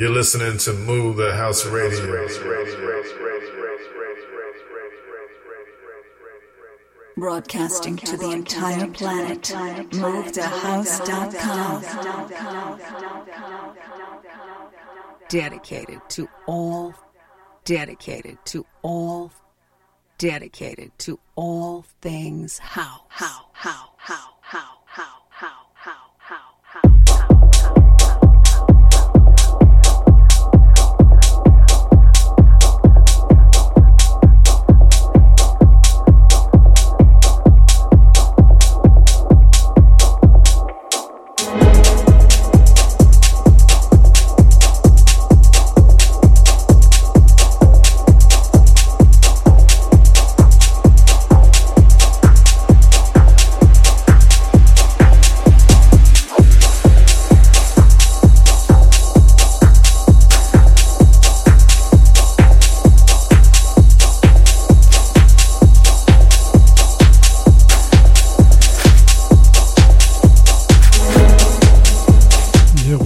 You're listening to Move the House Radio. Broadcasting to the entire planet. MoveTheHouse.com. Dedicated to all, dedicated to all, dedicated to all things how, how, how, how,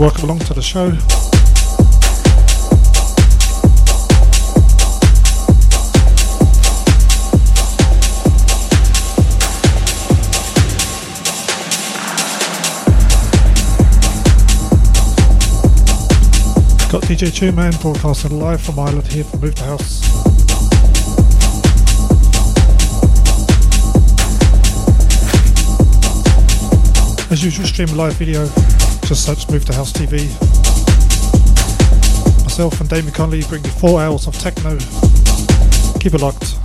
welcome along to the show. Got DJ Two Man broadcasting live from Ireland here from Move the House. As usual, stream live video just search Move to House TV. Myself and Damien Conley bring you four hours of techno. Keep it locked.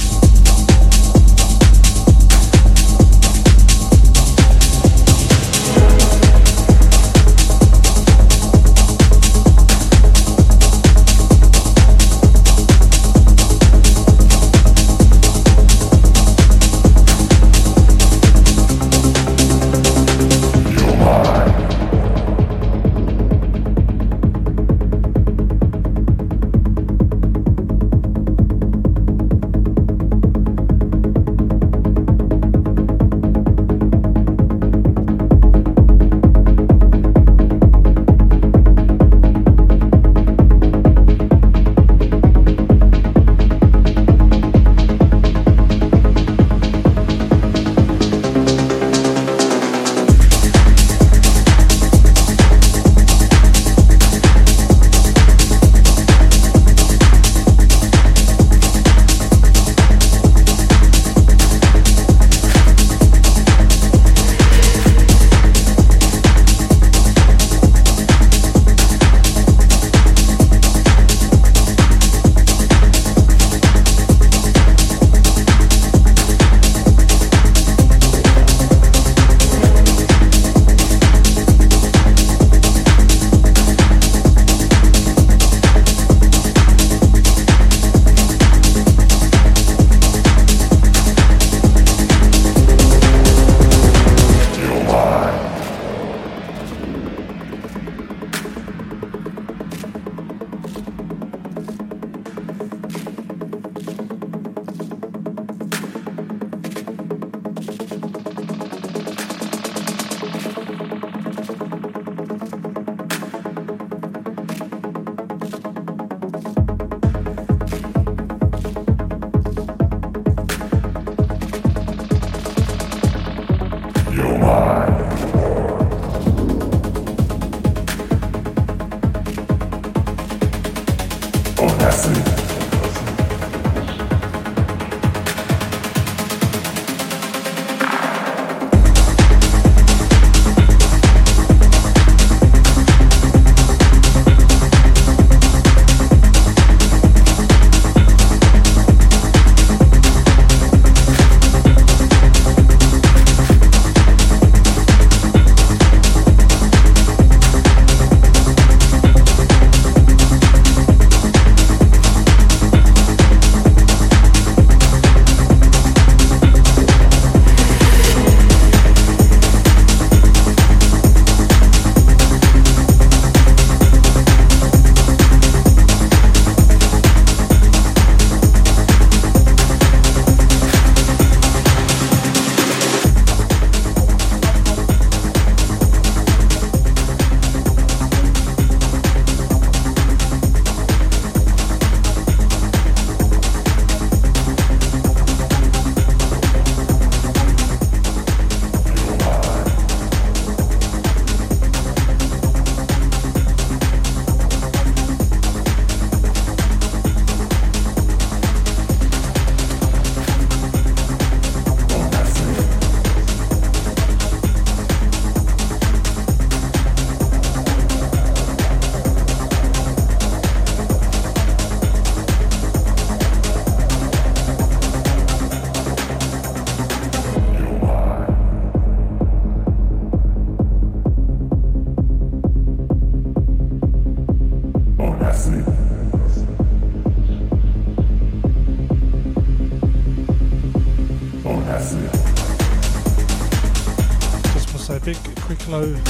Quick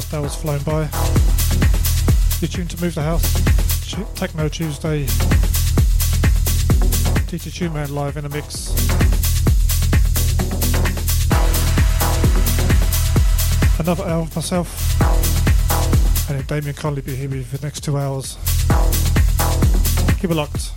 first hour's flown by. You're tuned to Move the House. Techno Tuesday. Teacher Tune Man live in a mix. Another hour of myself. And Damien Conley be here with you for the next two hours. Keep it locked.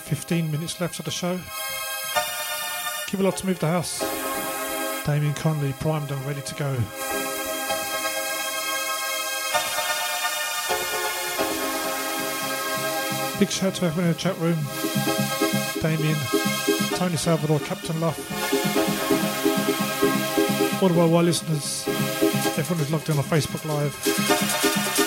15 minutes left of the show. Keep a lot to move the house. Damien Conley primed and ready to go. Big shout out to everyone in the chat room. Damien, Tony Salvador, Captain Luff. All the worldwide listeners, everyone who's logged in on Facebook Live.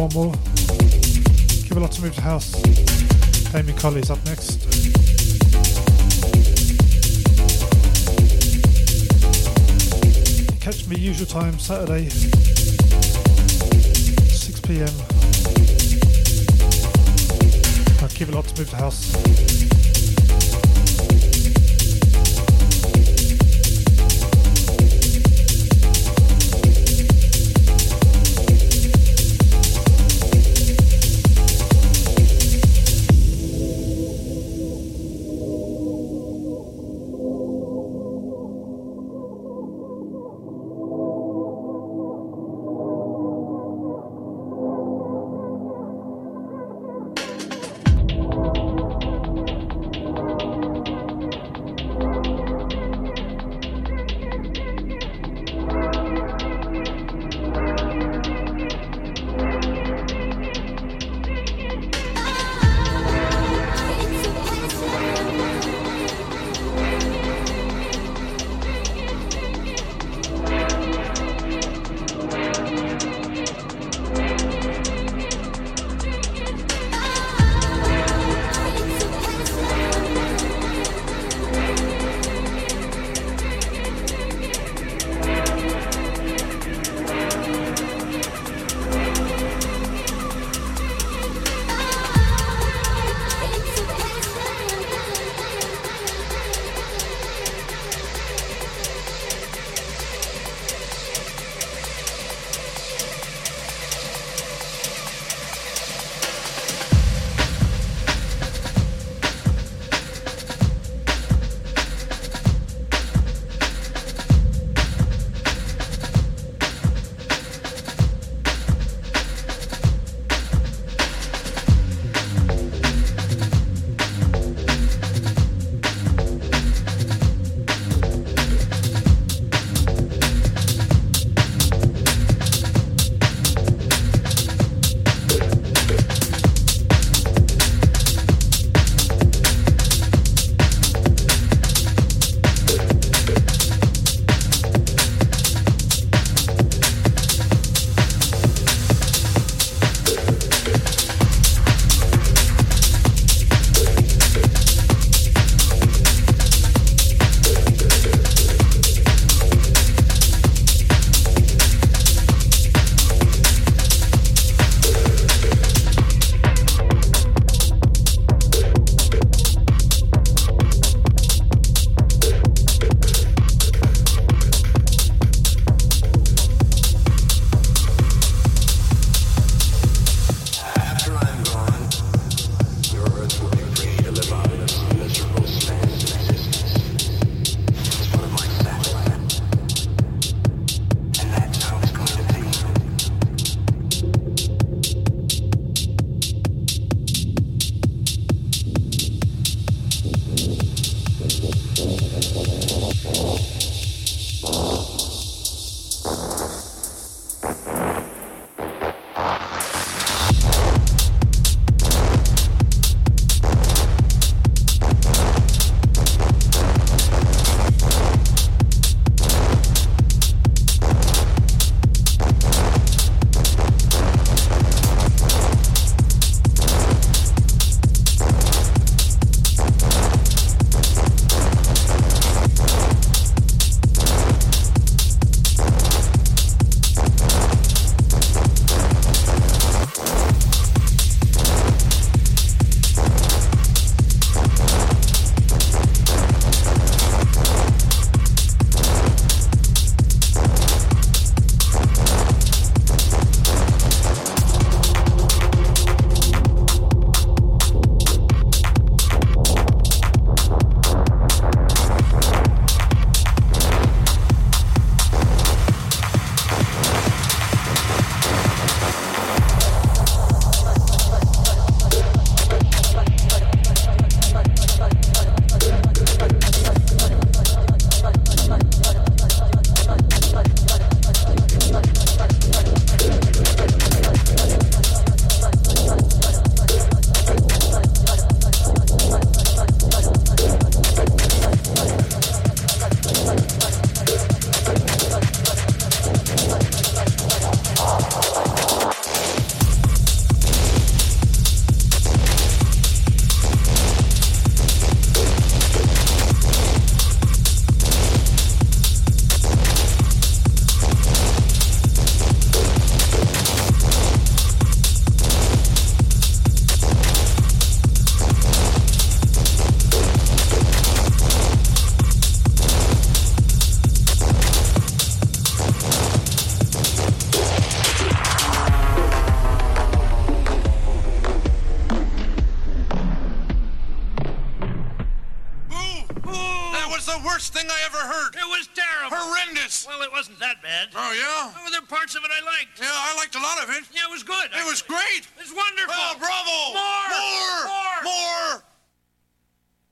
One more.